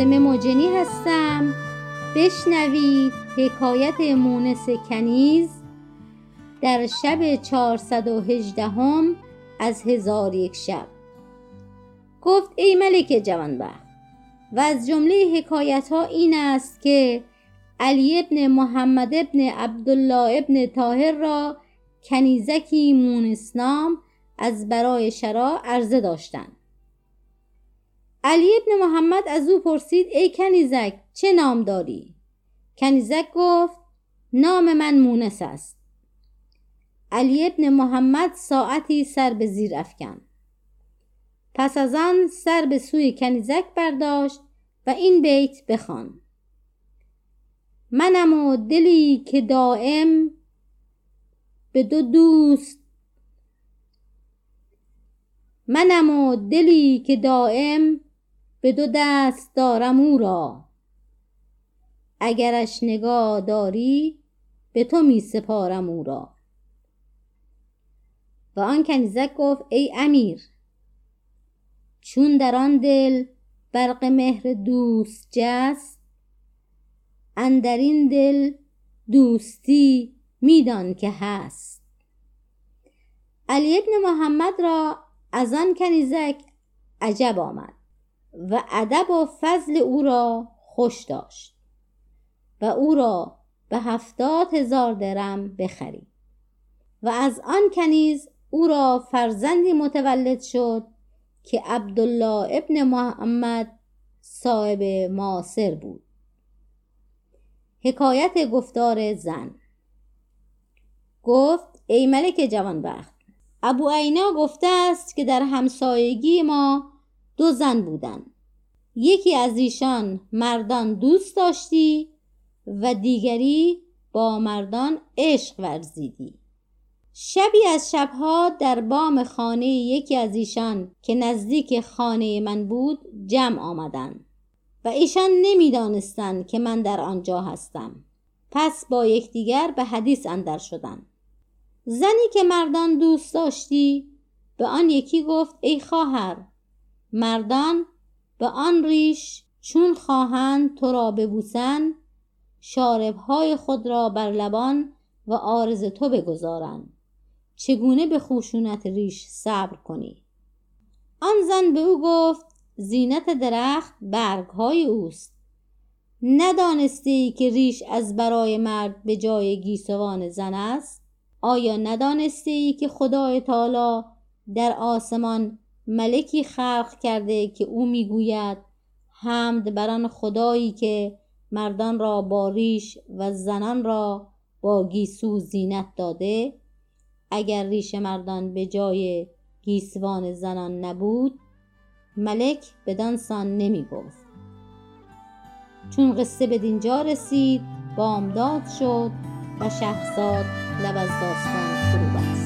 فاطمه مجنی هستم. بشنوید حکایت مونس کنیز در شب چهارصد و هژدهم از هزار یک شب. گفت ای ملک جوانبخت و از جمله حکایت ها این است که علی ابن محمد ابن عبدالله ابن طاهر را کنیزکی مونسنام از برای شرا عرضه داشتند. علی ابن محمد از او پرسید ای کنیزک چه نام داری؟ کنیزک گفت نام من مونس است. علی ابن محمد ساعتی سر به زیر افکن پس از آن سر به سوی کنیزک برداشت و این بیت بخوان. منم و دلی که دائم به دو دوست منم و دلی که دائم به دو دست دارم او را. اگرش نگاه داری به تو می سپارم او را. و آن کنیزک گفت ای امیر چون در آن دل برق مهر دوست جست اندر این دل دوستی میدان که هست. علی ابن محمد را از آن کنیزک عجب آمد. و ادب و فضل او را خوش داشت و او را به هفتاد هزار درم بخرید و از آن کنیز او را فرزندی متولد شد که عبدالله ابن محمد صاحب معاصر بود. حکایت گفتار زن گفت ای ملک جوانبخت ابو عینا گفته است که در همسایگی ما دو زن بودند یکی از ایشان مردان دوست داشتی و دیگری با مردان عشق ورزیدی. شبی از شبها در بام خانه یکی از ایشان که نزدیک خانه من بود جمع آمدند و ایشان نمی‌دانستند که من در آنجا هستم. پس با یکدیگر به حدیث اندر شدند زنی که مردان دوست داشتی به آن یکی گفت ای خواهر مردان به آن ریش چون خواهند تو را ببوسند شاربهای خود را بر لبان و عارض تو بگذارند چگونه به خشونت ریش صبر کنی؟ آن زن به او گفت زینت درخت برگهای اوست. ندانسته ای که ریش از برای مرد به جای گیسوان زن است؟ آیا ندانسته ای که خدای تعالی در آسمان ملکی خلق کرده که او می‌گوید حمد بر آن خدایی که مردان را با ریش و زنان را با گیسو زینت داده. اگر ریش مردان به جای گیسوان زنان نبود ملک بدان سان نمی گفت. چون قصه به دینجا رسید بامداد شد و شهرزاد لب از داستان